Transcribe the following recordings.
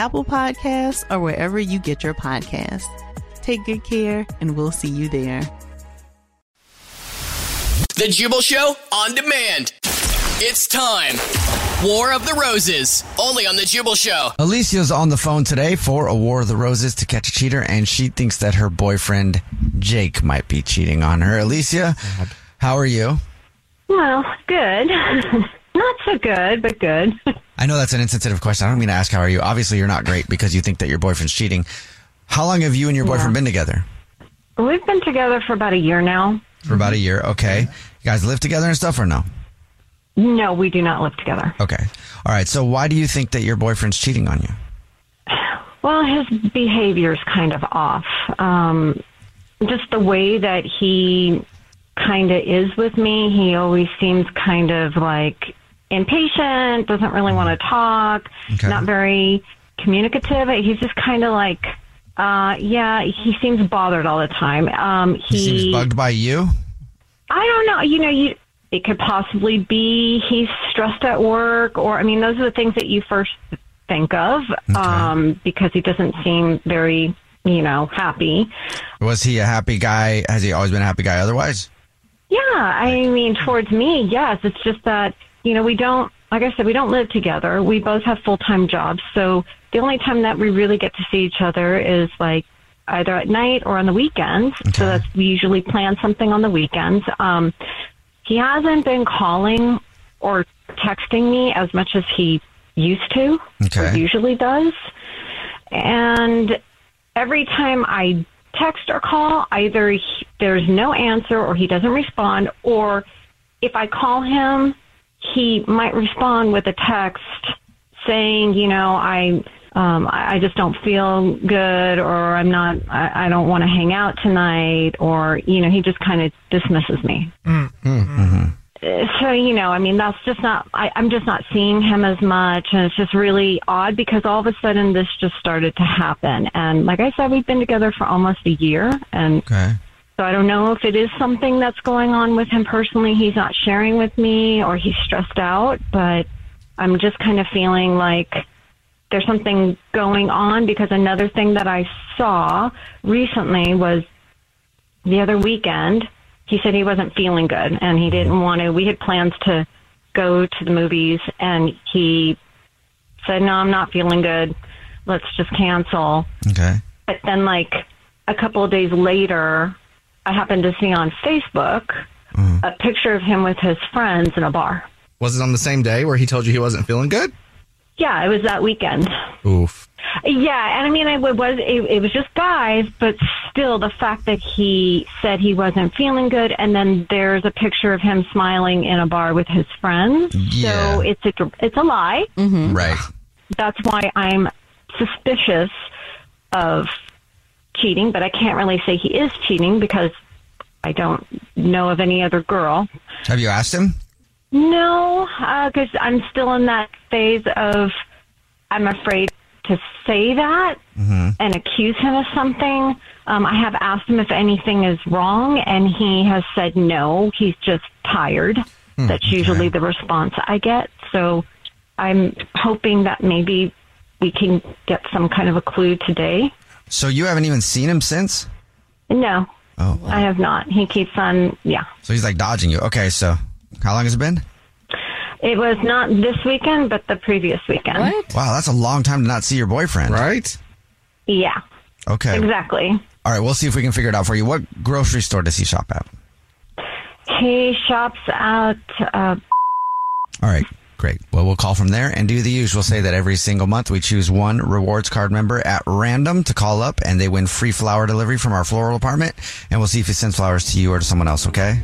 Apple Podcasts, or wherever you get your podcasts. Take good care, and we'll see you there. The Jubal Show on demand. It's time. War of the Roses, only on The Jubal Show. Alicia's on the phone today for a War of the Roses to catch a cheater, and she thinks that her boyfriend Jake might be cheating on her. Alicia, how are you? Well, good. Not so good, but good. I know that's an insensitive question. I don't mean to ask how are you. Obviously, you're not great because you think that your boyfriend's cheating. How long have you and your boyfriend been together? We've been together for about a year now. For about a year. Okay. You guys live together and stuff or no? No, we do not live together. Okay. All right. So why do you think that your boyfriend's cheating on you? Well, his behavior is kind of off. Um, just the way that he kind of is with me, he always seems kind of like impatient, doesn't really want to talk, Okay. not very communicative. He's just kind of like, uh, yeah, he seems bothered all the time. Um, He seems bugged by you. I don't know. You know, you it could possibly be he's stressed at work, or I mean, those are the things that you first think of um, because he doesn't seem very, you know, happy. Was he a happy guy? Has he always been a happy guy otherwise? Yeah, I mean, towards me, yes. It's just that you know we don't, like I said, we don't live together. We both have full time jobs, so the only time that we really get to see each other is like either at night or on the weekends. So that's we usually plan something on the weekends. Um, he hasn't been calling or texting me as much as he used to or usually does. And every time I text or call, either he, there's no answer or he doesn't respond, or if I call him, he might respond with a text saying, you know, I um, I I just don't feel good, or I'm not, I, I don't want to hang out tonight, or you know, he just kind of dismisses me. Mm-hmm. Uh, So you know, I mean, that's just not. I, I'm just not seeing him as much, and it's just really odd because all of a sudden this just started to happen. And like I said, we've been together for almost a year, and Okay. So I don't know if it is something that's going on with him personally. He's not sharing with me, or he's stressed out. But I'm just kind of feeling like there's something going on because another thing that I saw recently was the other weekend. He said he wasn't feeling good and he didn't want to. We had plans to go to the movies and he said, No, I'm not feeling good. Let's just cancel. Okay. But then, like a couple of days later, I happened to see on Facebook mm. a picture of him with his friends in a bar. Was it on the same day where he told you he wasn't feeling good? Yeah, it was that weekend. Oof. Yeah, and I mean, it was it, it was just guys, but still, the fact that he said he wasn't feeling good, and then there's a picture of him smiling in a bar with his friends. Yeah. So it's a it's a lie. Mm-hmm. Right. That's why I'm suspicious of cheating, but I can't really say he is cheating because I don't know of any other girl. Have you asked him? No, uh, because I'm still in that phase of I'm afraid to say that mm-hmm. and accuse him of something. Um, I have asked him if anything is wrong, and he has said no. He's just tired. Hmm, That's usually the response I get. So I'm hoping that maybe we can get some kind of a clue today. So you haven't even seen him since? No, Oh. I have not. He keeps on, yeah. So he's like dodging you. Okay, so how long has it been? It was not this weekend, but the previous weekend. Wow, that's a long time to not see your boyfriend. Right? Yeah, Okay. exactly. All right, we'll see if we can figure it out for you. What grocery store does he shop at? He shops at, uh, All right, great. Well, we'll call from there and do the usual. Say that every single month we choose one rewards card member at random to call up and they win free flower delivery from our floral department. And we'll see if he sends flowers to you or to someone else, okay?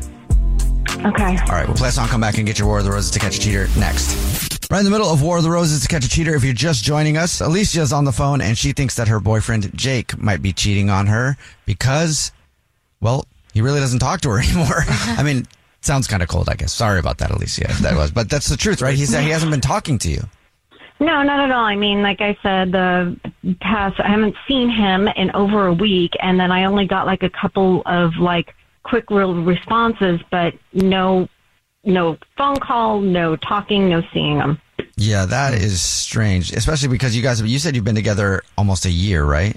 okay. All right, we'll play a song, come back and get your War of the Roses to catch a cheater next. Right in the middle of War of the Roses to catch a cheater. If you're just joining us, Alicia's on the phone and she thinks that her boyfriend Jake might be cheating on her because, well, he really doesn't talk to her anymore. I mean, sounds kind of cold, I guess. Sorry about that, Alicia, if that was, but that's the truth, right? He said he hasn't been talking to you. No, not at all. I mean, like I said, the past, I haven't seen him in over a week, and then I only got like a couple of like quick real responses, but no, no phone call, no talking, no seeing him. Yeah, that is strange, especially because you guys, you said you've been together almost a year, right?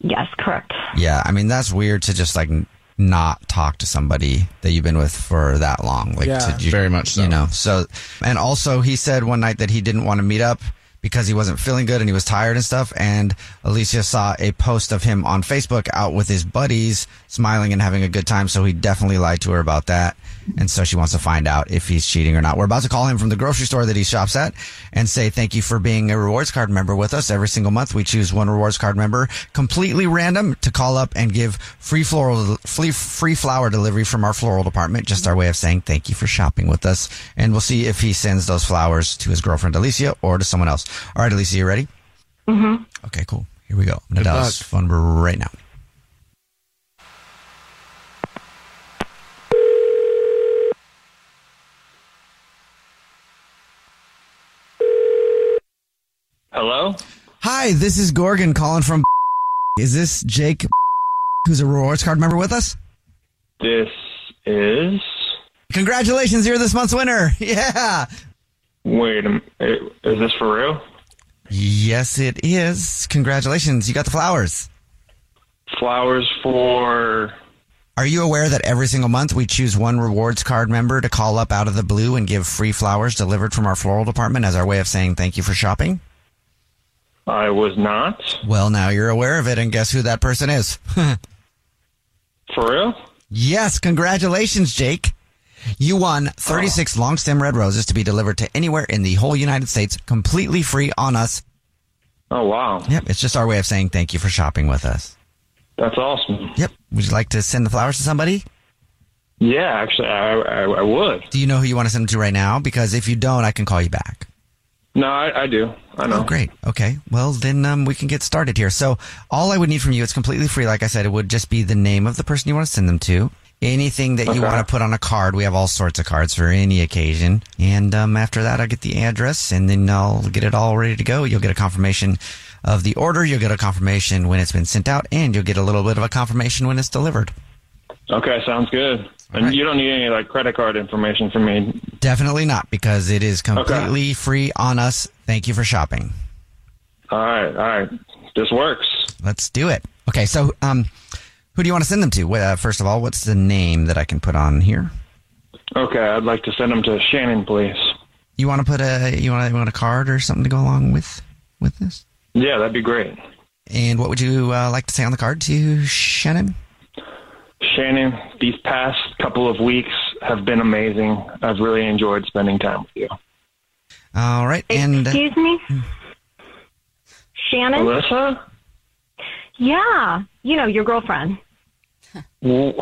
Yes, correct. Yeah, I mean that's weird to just like not talk to somebody that you've been with for that long. Like, Yeah, to, you, very much so. You know, so and also he said one night that he didn't want to meet up because he wasn't feeling good and he was tired and stuff. And Alicia saw a post of him on Facebook out with his buddies, smiling and having a good time. So he definitely lied to her about that. And so she wants to find out if he's cheating or not. We're about to call him from the grocery store that he shops at and say thank you for being a rewards card member with us. Every single month we choose one rewards card member completely random to call up and give free floral, free, free flower delivery from our floral department. Just our way of saying thank you for shopping with us. And we'll see if he sends those flowers to his girlfriend Alicia or to someone else. All right, Alicia, you ready? Mm-hmm. Okay, cool. Here we go. I'm going to dial luck. his phone number right now. Hello? Hi, this is Gorgon calling from. Is this Jake, who's a rewards card member with us? This is. Congratulations, you're this month's winner. Yeah. Wait a Is this for real? Yes, it is. Congratulations, you got the flowers. Flowers for. Are you aware that every single month we choose one rewards card member to call up out of the blue and give free flowers delivered from our floral department as our way of saying thank you for shopping? I was not. Well, now you're aware of it, and guess who that person is? For real? Yes, congratulations, Jake. You won 36 long stem red roses to be delivered to anywhere in the whole United States completely free on us. Oh, wow. Yep, it's just our way of saying thank you for shopping with us. That's awesome. Yep. Would you like to send the flowers to somebody? Yeah, actually, I, I, I would. Do you know who you want to send them to right now? Because if you don't, I can call you back. No, I, I do. I know. Oh, great. Okay. Well, then um, we can get started here. So, all I would need from you, it's completely free. Like I said, it would just be the name of the person you want to send them to. Anything that you want to put on a card. We have all sorts of cards for any occasion. And um, after that, I'll get the address and then I'll get it all ready to go. You'll get a confirmation of the order. You'll get a confirmation when it's been sent out and you'll get a little bit of a confirmation when it's delivered. Okay, sounds good. And right. you don't need any like credit card information from me. Definitely not because it is completely free on us. Thank you for shopping. All right, all right. This works. Let's do it. Okay, so um, who do you want to send them to? Uh, first of all, what's the name that I can put on here? Okay, I'd like to send them to Shannon, please. You want to put a you want you want a card or something to go along with with this? Yeah, that'd be great. And what would you uh, like to say on the card to Shannon? Shannon, these past couple of weeks have been amazing. I've really enjoyed spending time with you. All right, and uh, Excuse me? Shannon? Alyssa? Yeah, you know, your girlfriend. Wh-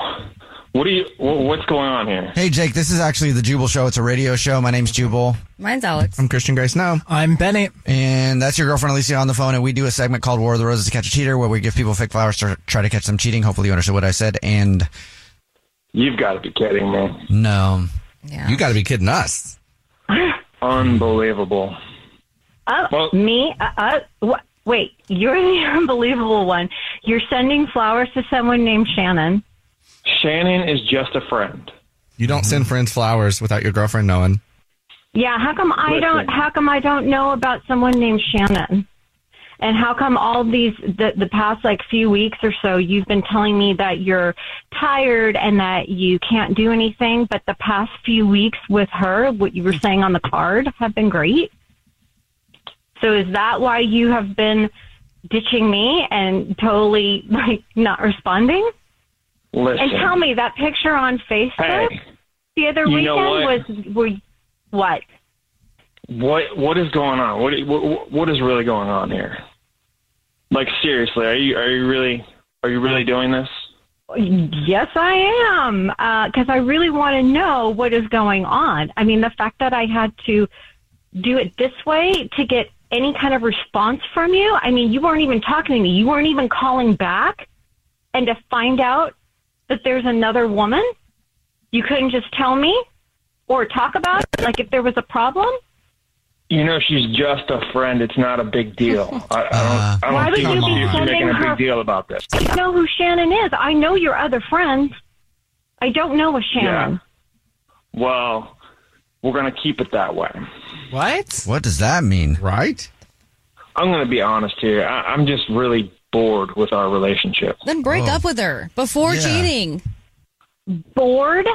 What are you? What's going on here? hey Jake, this is actually the Jubal Show. It's a radio show. My name's Jubal, Mine's Alex. I'm Christian Grace now. I'm Bennett. and that's your girlfriend Alicia on the phone. And we do a segment called War of the Roses to catch a cheater, where we give people fake flowers to try to catch them cheating. Hopefully, you understood what I said. And You've got to be kidding me. no, Yeah. You got to be kidding us. Unbelievable. Oh, Well- me? Uh, uh, what? Wait, you're the unbelievable one. You're sending flowers to someone named Shannon. Shannon is just a friend. You don't send friends flowers without your girlfriend knowing. Yeah, how come I Listen. don't? How come I don't know about someone named Shannon? And how come all these the the past like few weeks or so you've been telling me that you're tired and that you can't do anything, but the past few weeks with her, what you were saying on the card, have been great. So is that why you have been ditching me and totally like not responding? Listen. And tell me that picture on Facebook Hey, the other weekend was were what? what what is going on? What what what is really going on here? Like seriously, are you are you really are you really doing this? Yes, I am. Uh, because I really want to know what is going on. I mean, the fact that I had to do it this way to get any kind of response from you. I mean, you weren't even talking to me. You weren't even calling back. And to find out that there's another woman, you couldn't just tell me or talk about it, like if there was a problem. You know, she's just a friend. It's not a big deal. I, I don't. I uh, don't Why would see you be you sending making a her- big deal about this. I know who Shannon is. I know your other friends. I don't know a Shannon. Well, we're gonna keep it that way. What? What does that mean? Right? I'm gonna be honest here. I, I'm just really bored with our relationship. Then break Oh. up with her before Yeah. cheating. Bored?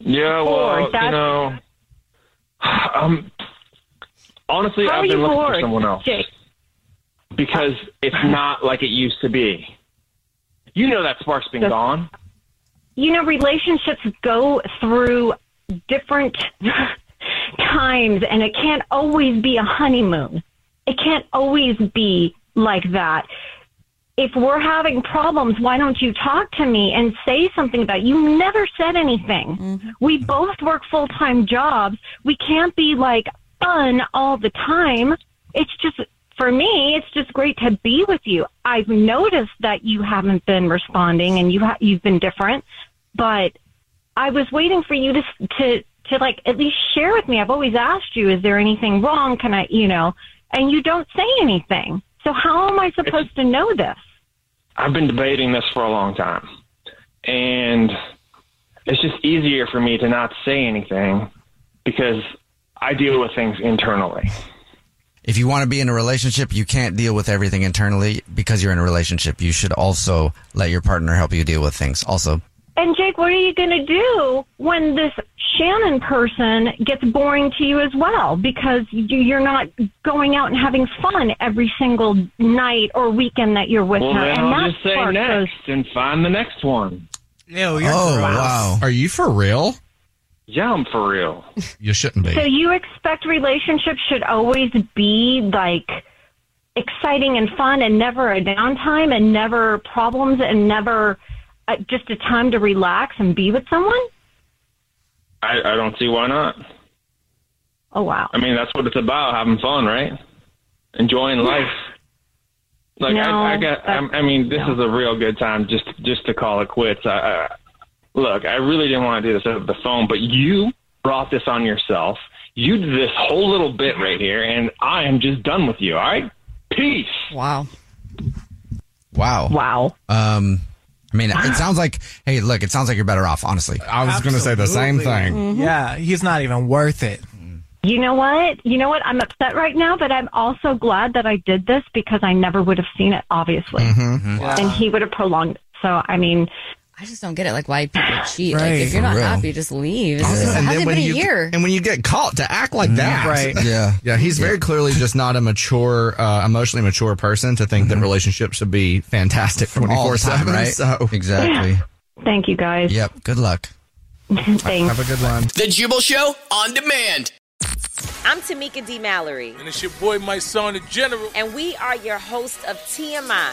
Yeah, well, Bored, you know, um, honestly, How I've been you looking for someone else Jake? because it's not like it used to be. You know that spark's been gone. you know, relationships go through different times and it can't always be a honeymoon. It can't always be like that. If we're having problems, why don't you talk to me and say something about it? You never said anything. Mm-hmm. We both work full time jobs. We can't be like fun all the time. It's just for me, it's just great to be with you. I've noticed that you haven't been responding and you ha- you've been different, but I was waiting for you to to to like at least share with me. I've always asked you, is there anything wrong? Can I, you know, and you don't say anything. So how am I supposed to know this? I've been debating this for a long time, and it's just easier for me to not say anything because I deal with things internally. If you want to be in a relationship, you can't deal with everything internally because you're in a relationship. You should also let your partner help you deal with things. Also, And Jake, what are you going to do when this Shannon person gets boring to you as well? Because you- you're not going out and having fun every single night or weekend that you're with Well, her. then and I'll just say spark goes- next and find the next one. Ew, you're Oh, gross. wow. Are you for real? Yeah, I'm for real. You shouldn't be. So you expect relationships should always be like exciting and fun and never a downtime and never problems and never uh, just a time to relax and be with someone? I, I don't see why not. Oh wow. I mean, that's what it's about, having fun, right? Enjoying life. Like No, I, I got, I, I mean, this is a real good time just just to call it quits. I, I, look, I really didn't want to do this over the phone, but you brought this on yourself. You did this whole little bit right here, and I am just done with you. All right, peace. Wow. wow, wow. Um, I mean, it sounds like. Hey, look, it sounds like you're better off. Honestly, I was going to say the same thing. Mhm. Yeah, he's not even worth it. You know what? You know what? I'm upset right now, but I'm also glad that I did this because I never would have seen it, obviously. Mm-hmm. And he would have prolonged it. So, I mean, I just don't get it. Like why people cheat. Right. Like if you're not real. happy, just leave. This Also, is- it and hasn't when been a you year. and when you get caught to act like that, Right. Yeah, yeah. He's very clearly just not a mature, uh, emotionally mature person to think that relationships should be fantastic twenty All four the time, seven. right? So exactly. thank you guys. Yep. Good luck. Thanks. Have a good one. The Jubal Show on demand. I'm Tamika D. Mallory. And it's your boy, Mysonne, the general. And we are your host of TMI.